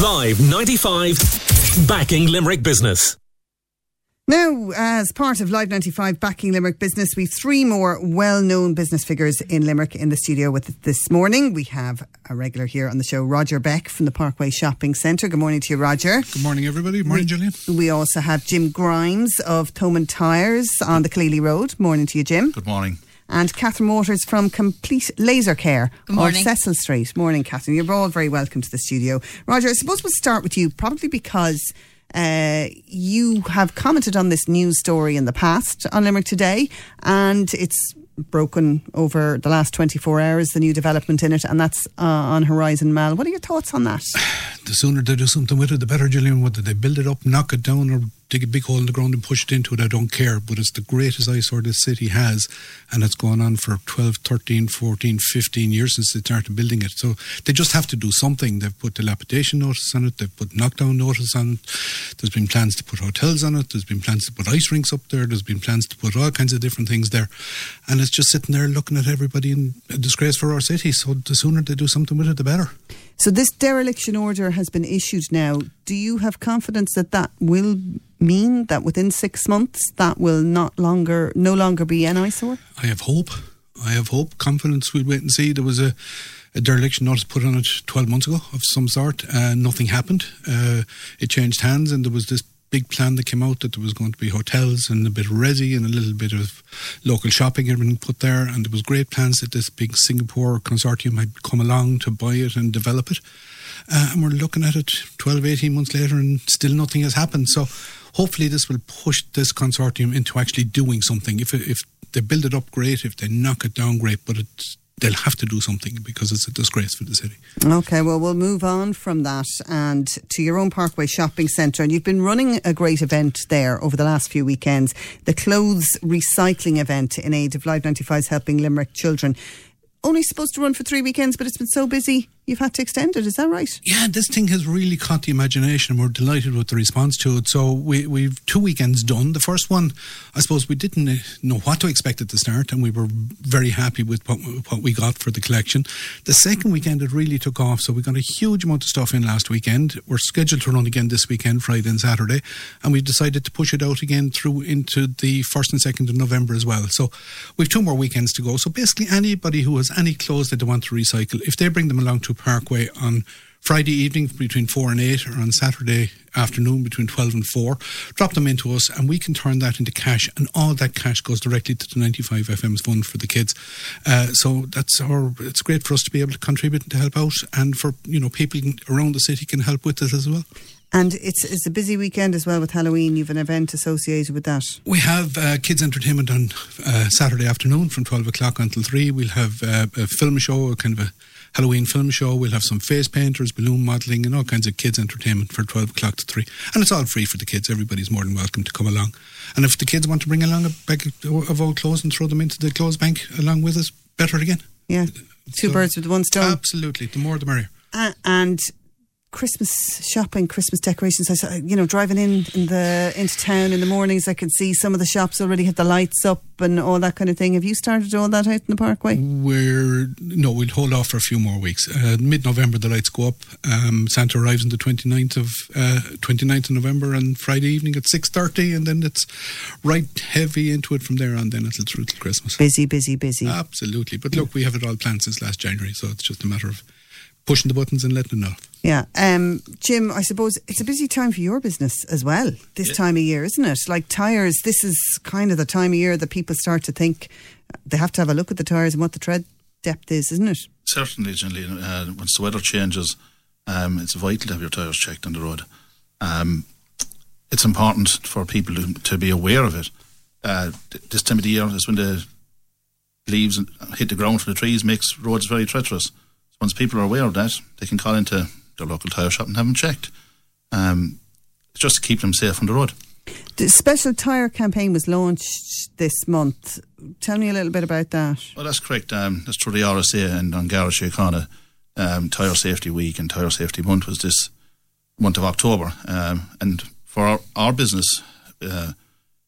Live 95, backing Limerick business. Now, as part of Live 95 backing Limerick business, we've three more well known business figures in Limerick in the studio with us this morning. We have a regular here on the show, Roger Beck from the Parkway Shopping Centre. Good morning to you, Roger. Good morning, everybody. Good morning, we, Gillian. We also have Jim Grimes of Thomond Tyres on the Killeely Road. Morning to you, Jim. Good morning. And Catherine Waters from Complete Laser Care Good morning. of Cecil Street. Morning, Catherine. You're all very welcome to the studio. Roger, I suppose we'll start with you, probably because uh, you have commented on this news story in the past on Limerick Today, and it's broken over the last 24 hours, the new development in it, and that's uh, on Horizon Mall. What are your thoughts on that? The sooner they do something with it, the better, Gillian. Whether they build it up, knock it down, or dig a big hole in the ground and push it into it, I don't care. But it's the greatest eyesore this city has, and it's gone on for 12, 13, 14, 15 years since they started building it. So they just have to do something. They've put dilapidation notice on it, they've put knockdown notice on it. There's been plans to put hotels on it, there's been plans to put ice rinks up there, there's been plans to put all kinds of different things there. And it's just sitting there looking at everybody in a disgrace for our city. So the sooner they do something with it, the better. So this dereliction order has been issued now. Do you have confidence that that will mean that within six months that will not longer, no longer be an eyesore? I have hope. I have hope, confidence. We'll wait and see. There was a, a dereliction notice put on it 12 months ago of some sort. Uh, nothing happened. Uh, it changed hands, and there was this big plan that came out that there was going to be hotels and a bit of resi and a little bit of local shopping, everything put there. And there was great plans that this big Singapore consortium had come along to buy it and develop it. Uh, and we're looking at it 12, 18 months later, and still nothing has happened. So hopefully this will push this consortium into actually doing something. If if they build it up, great. If they knock it down, great. But it's they'll have to do something because it's a disgrace for the city. Okay, well, we'll move on from that and to your own Parkway Shopping Centre. And you've been running a great event there over the last few weekends the clothes recycling event in aid of Live 95's Helping Limerick Children. Only supposed to run for three weekends, but it's been so busy you've had to extend it. Is that right? Yeah, this thing has really caught the imagination, and we're delighted with the response to it. So we, we've two weekends done. The first one, I suppose, we didn't know what to expect at the start, and we were very happy with what, what we got for the collection. The second weekend, it really took off. So we got a huge amount of stuff in last weekend. We're scheduled to run again this weekend, Friday and Saturday, and we've decided to push it out again through into the first and second of November as well. So we've two more weekends to go. So basically, anybody who has any clothes that they want to recycle, if they bring them along to Parkway on Friday evening between 4 and 8 or on Saturday afternoon between 12 and 4. Drop them into us and we can turn that into cash and all that cash goes directly to the 95 FM's fund for the kids. Uh, so that's our, it's great for us to be able to contribute and to help out and for, you know, people around the city can help with it as well. And it's it's a busy weekend as well with Halloween. You've an event associated with that. We have uh, kids' entertainment on uh, Saturday afternoon from 12 o'clock until 3. We'll have uh, a film show, a kind of a Halloween film show. We'll have some face painters, balloon modelling, and all kinds of kids' entertainment for 12 o'clock to 3. And it's all free for the kids. Everybody's more than welcome to come along. And if the kids want to bring along a bag of old clothes and throw them into the clothes bank along with us, better again. Yeah. Two So- birds with one stone. Absolutely. The more the merrier. Uh, and Christmas shopping, Christmas decorations. I saw, you know, driving in, in the into town in the mornings, I could see some of the shops already have the lights up and all that kind of thing. Have you started all that out in the Parkway? We're no, we'll hold off for a few more weeks. Uh, Mid-November, the lights go up. Um, Santa arrives on the 29th of uh, 29th of November and Friday evening at six thirty, and then it's right heavy into it from there on. Then until it's through till Christmas. Busy, busy, busy. Absolutely, but look, we have it all planned since last January, so it's just a matter of pushing the buttons and letting them know. Yeah. Um, Jim, I suppose it's a busy time for your business as well this time of year, isn't it? Like tyres, this is kind of the time of year that people start to think they have to have a look at the tyres and what the tread depth is, isn't it? Certainly, generally, uh, once the weather changes, um, it's vital to have your tyres checked on the road. Um, it's important for people to, to be aware of it. Uh, this time of the year is when the leaves hit the ground from the trees, makes roads very treacherous. Once people are aware of that, they can call into their local tyre shop and have them checked. Um, just to keep them safe on the road. The special tyre campaign was launched this month. Tell me a little bit about that. Well, that's correct. Um, that's through the RSA and on Garda Síochána. Um, Tyre Safety Week and Tyre Safety Month was this month of October. Um, and for our, our business, uh,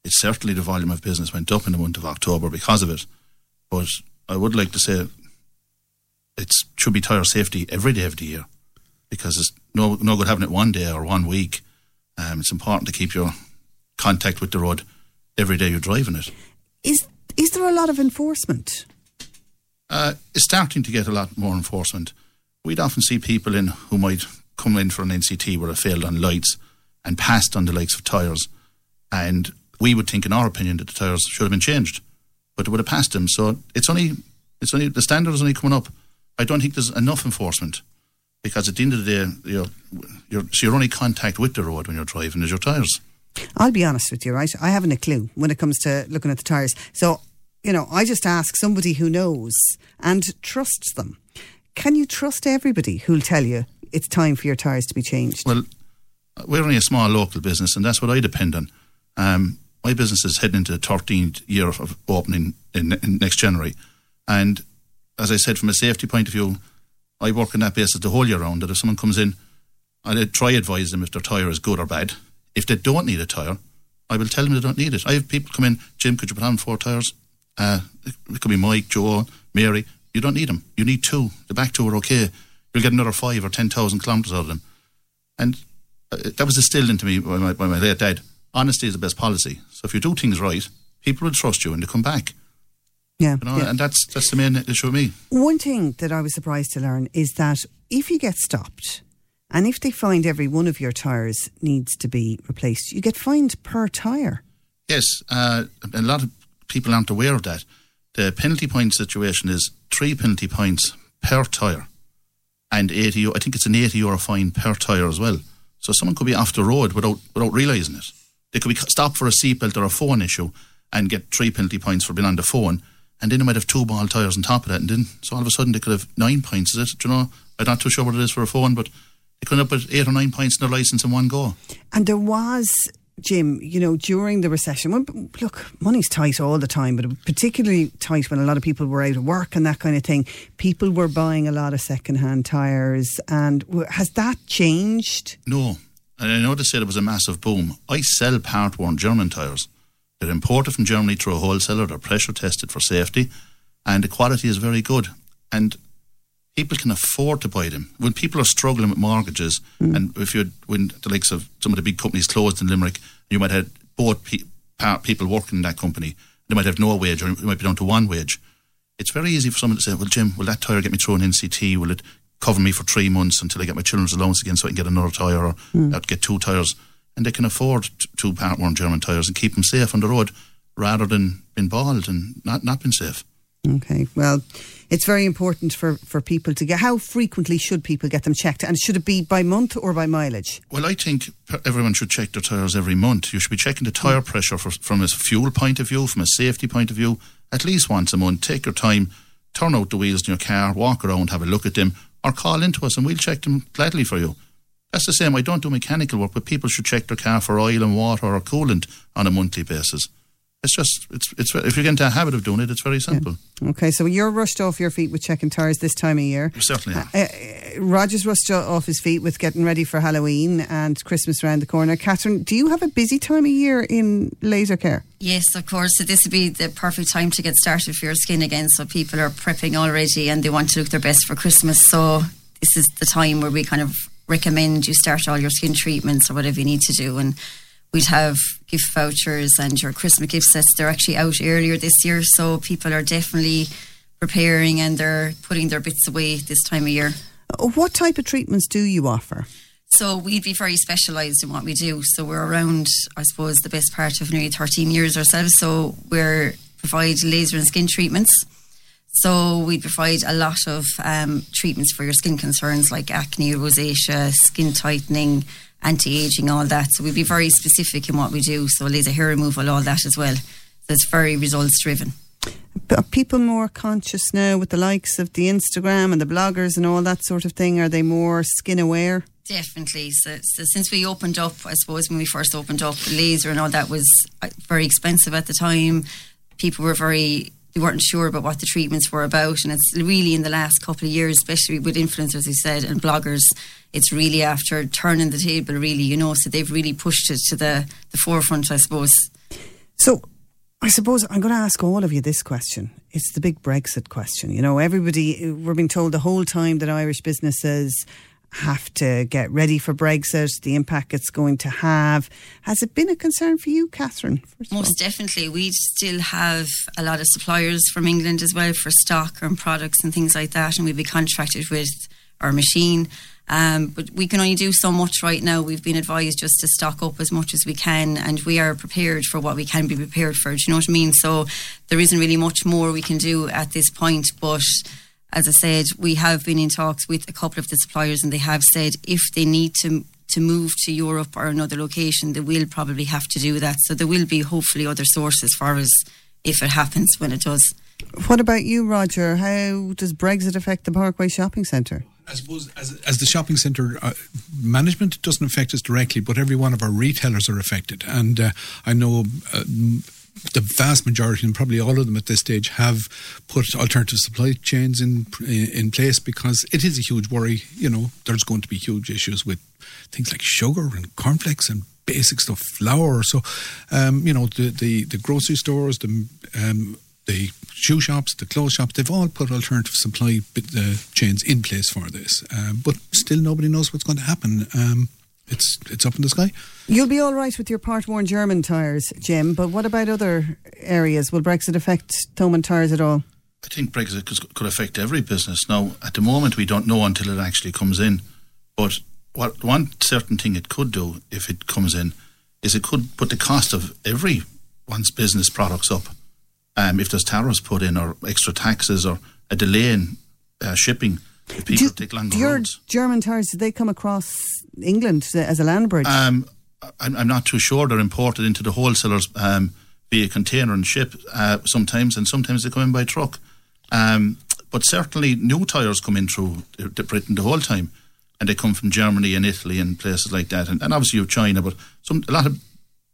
it's certainly the volume of business went up in the month of October because of it. But I would like to say it should be tyre safety every day of the year. because it's no no good having it one day or one week. Um, it's important to keep your contact with the road every day you're driving it. Is is there a lot of enforcement? Uh, it's starting to get a lot more enforcement. We'd often see people in who might come in for an NCT where it failed on lights and passed on the likes of tyres, and we would think, in our opinion, that the tyres should have been changed, but it would have passed them. So it's only it's only the standard is only coming up. I don't think there's enough enforcement because at the end of the day, you're, you're, so your only contact with the road when you're driving is your tyres. I'll be honest with you, right? I haven't a clue when it comes to looking at the tyres. So, you know, I just ask somebody who knows and trusts them. Can you trust everybody who'll tell you it's time for your tyres to be changed? Well, we're only a small local business, and that's what I depend on. Um, my business is heading into the 13th year of opening in, in next January. And as I said, from a safety point of view, I work on that basis the whole year round. That if someone comes in, I try advise them if their tyre is good or bad. If they don't need a tyre, I will tell them they don't need it. I have people come in, Jim, could you put on four tyres? Uh, it could be Mike, Joe, Mary. You don't need them. You need two. The back two are okay. You'll get another five or ten thousand kilometres out of them. And uh, that was instilled into me by my, by my late dad. Honesty is the best policy. So if you do things right, people will trust you and they come back. Yeah, You know, yeah. and that's that's the main issue with me. One thing that I was surprised to learn is that if you get stopped and if they find every one of your tyres needs to be replaced, you get fined per tyre. Yes, uh, a lot of people aren't aware of that. The penalty point situation is three penalty points per tyre, and eighty. I think it's an eighty euro fine per tyre as well. So someone could be off the road without without realising it. They could be stopped for a seatbelt or a phone issue and get three penalty points for being on the phone, and then they might have two ball tyres on top of that, and then so all of a sudden they could have nine points. Is it? Do you know? I'm not too sure what it is for a phone, but they could end up with eight or nine points in their license in one go. And there was, Jim, you know, during the recession, when, look, money's tight all the time, but particularly tight when a lot of people were out of work and that kind of thing. People were buying a lot of second-hand tyres. And w- has that changed? No. And I know they said it was a massive boom. I sell part worn German tyres. They're imported from Germany through a wholesaler, they're pressure tested for safety, and the quality is very good. And people can afford to buy them. When people are struggling with mortgages, mm. and if you when the likes of some of the big companies closed in Limerick, you might have both pe- people working in that company. They might have no wage, or it might be down to one wage. It's very easy for someone to say, "Well, Jim, will that tyre get me through an NCT? Will it cover me for three months until I get my children's allowance again, so I can get another tyre, or mm. I'll get two tyres?" And they can afford two part-worn German tyres and keep them safe on the road, rather than being bald and not not being safe. Okay, well, it's very important for, for people to get. How frequently should people get them checked? And should it be by month or by mileage? Well, I think everyone should check their tyres every month. You should be checking the tyre pressure for, from a fuel point of view, from a safety point of view, at least once a month. Take your time, turn out the wheels in your car, walk around, have a look at them, or call into us and we'll check them gladly for you. That's the same. I don't do mechanical work, but people should check their car for oil and water or coolant on a monthly basis. It's just, it's, it's, if you get into a habit of doing it, it's very simple. Okay, so you're rushed off your feet with checking tyres this time of year. Certainly. Uh, uh, Roger's rushed off his feet with getting ready for Halloween and Christmas around the corner. Catherine, do you have a busy time of year in laser care? Yes, of course. So this would be the perfect time to get started for your skin again. So people are prepping already and they want to look their best for Christmas. So this is the time where we kind of recommend you start all your skin treatments or whatever you need to do. And we'd have gift vouchers and your Christmas gift sets. They're actually out earlier this year, so people are definitely preparing and they're putting their bits away this time of year. Uh, What type of treatments do you offer? So we'd be very specialised in what we do. So we're around, I suppose, the best part of nearly 13 years ourselves. So we're provide laser and skin treatments. So we provide a lot of um, treatments for your skin concerns like acne, rosacea, skin tightening, anti-aging, all that. So we'd be very specific in what we do. So laser hair removal, all that as well. So it's very results driven. Are people more conscious now with the likes of the Instagram and the bloggers and all that sort of thing? Are they more skin aware? Definitely. So, so since we opened up, I suppose when we first opened up, the laser and all that was uh, very expensive at the time. People were very they weren't sure about what the treatments were about, and it's really in the last couple of years, especially with influencers, you said, and bloggers. It's really after turning the table, really, you know. So they've really pushed it to the the forefront, I suppose. So, I suppose I'm going to ask all of you this question. It's the big Brexit question. You know, everybody, we're being told the whole time that Irish businesses have to get ready for Brexit, the impact it's going to have. Has it been a concern for you, Catherine? Most definitely. We still have a lot of suppliers from England as well for stock and products and things like that, and we'd be contracted with our machine. Um, but we can only do so much right now. We've been advised just to stock up as much as we can, and we are prepared for what we can be prepared for. Do you know what I mean? So there isn't really much more we can do at this point, but as I said, we have been in talks with a couple of the suppliers, and they have said if they need to to move to Europe or another location, they will probably have to do that. So there will be hopefully other sources for us if it happens when it does. What about you, Roger? How does Brexit affect the Parkway Shopping Centre? I suppose as, as the shopping centre uh, management doesn't affect us directly, but every one of our retailers are affected. And uh, I know uh, the vast majority, and probably all of them at this stage, have put alternative supply chains in in place because it is a huge worry. You know, there's going to be huge issues with things like sugar and cornflakes and basic stuff, flour. So, um, you know, the, the, the grocery stores, the um, the shoe shops, the clothes shops, they've all put alternative supply uh, chains in place for this. Um, but still, nobody knows what's going to happen. Um, it's it's up in the sky. You'll be all right with your part worn German tyres, Jim. But what about other areas? Will Brexit affect Thomond tyres at all? I think Brexit could affect every business. Now, at the moment, we don't know until it actually comes in. But what one certain thing it could do if it comes in is it could put the cost of every one's business products up. Um, if there's tariffs put in or extra taxes or a delay in uh, shipping, if people do, take do your roads. German tires, did they come across England as a land bridge? Um, I'm, I'm, not too sure. They're imported into the wholesalers um, via container and ship uh, sometimes, and sometimes they come in by truck. Um, but certainly, new tyres come in through Britain the whole time, and they come from Germany and Italy and places like that, and, and obviously you China. But some a lot of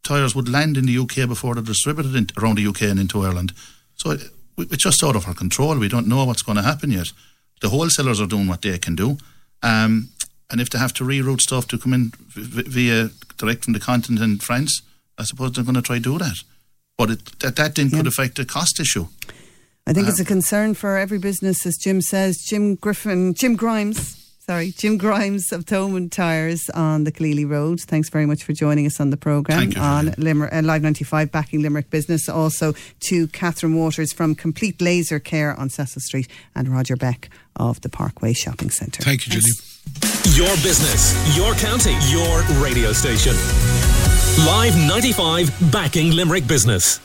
tyres would land in the UK before they're distributed in, around the UK and into Ireland. So it, it's just out of our control. We don't know what's going to happen yet. The wholesalers are doing what they can do. Um, and if they have to reroute stuff to come in via direct from the continent in France, I suppose they're going to try to do that. But it, that, that then yeah. could affect the cost issue. I think it's a concern for every business, as Jim says. Jim Griffin, Jim Grimes, sorry, Jim Grimes of Thomond Tyres on the Killeely Road. Thanks very much for joining us on the programme on Limerick, uh, Live 95, backing Limerick Business. Also to Catherine Waters from Complete Laser Care on Cecil Street and Roger Beck of the Parkway Shopping Centre. Thank you, Julie. Your business, your county, your radio station. Live 95, backing Limerick Business.